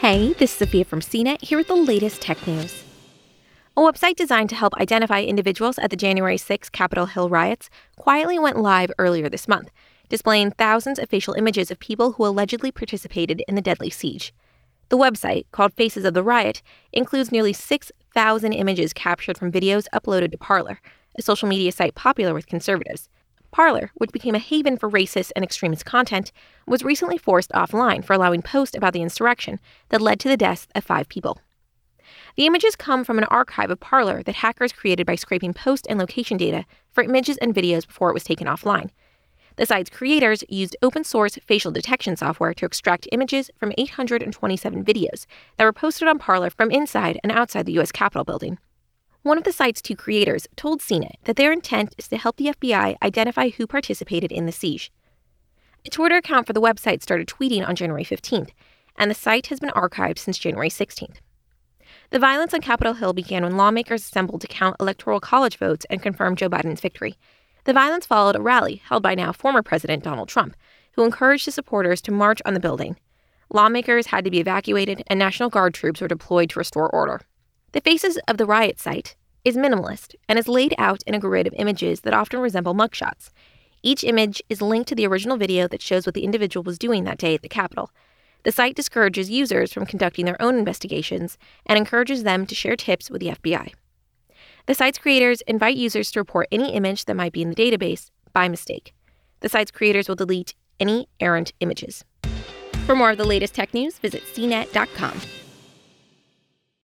Hey, this is Sophia from CNET here with the latest tech news. A website designed to help identify individuals at the January 6 Capitol Hill riots quietly went live earlier this month, displaying thousands of facial images of people who allegedly participated in the deadly siege. The website, called Faces of the Riot, includes nearly 6,000 images captured from videos uploaded to Parler, a social media site popular with conservatives. Parler, which became a haven for racist and extremist content, was recently forced offline for allowing posts about the insurrection that led to the deaths of five people. The images come from an archive of Parler that hackers created by scraping post and location data for images and videos before it was taken offline. The site's creators used open source facial detection software to extract images from 827 videos that were posted on Parler from inside and outside the U.S. Capitol building. One of the site's two creators told CNET that their intent is to help the FBI identify who participated in the siege. A Twitter account for the website started tweeting on January 15th, and the site has been archived since January 16th. The violence on Capitol Hill began when lawmakers assembled to count electoral college votes and confirm Joe Biden's victory. The violence followed a rally held by now former President Donald Trump, who encouraged his supporters to march on the building. Lawmakers had to be evacuated, and National Guard troops were deployed to restore order. The Faces of the Riot site is minimalist and is laid out in a grid of images that often resemble mugshots. Each image is linked to the original video that shows what the individual was doing that day at the Capitol. The site discourages users from conducting their own investigations and encourages them to share tips with the FBI. The site's creators invite users to report any image that might be in the database by mistake. The site's creators will delete any errant images. For more of the latest tech news, visit cnet.com.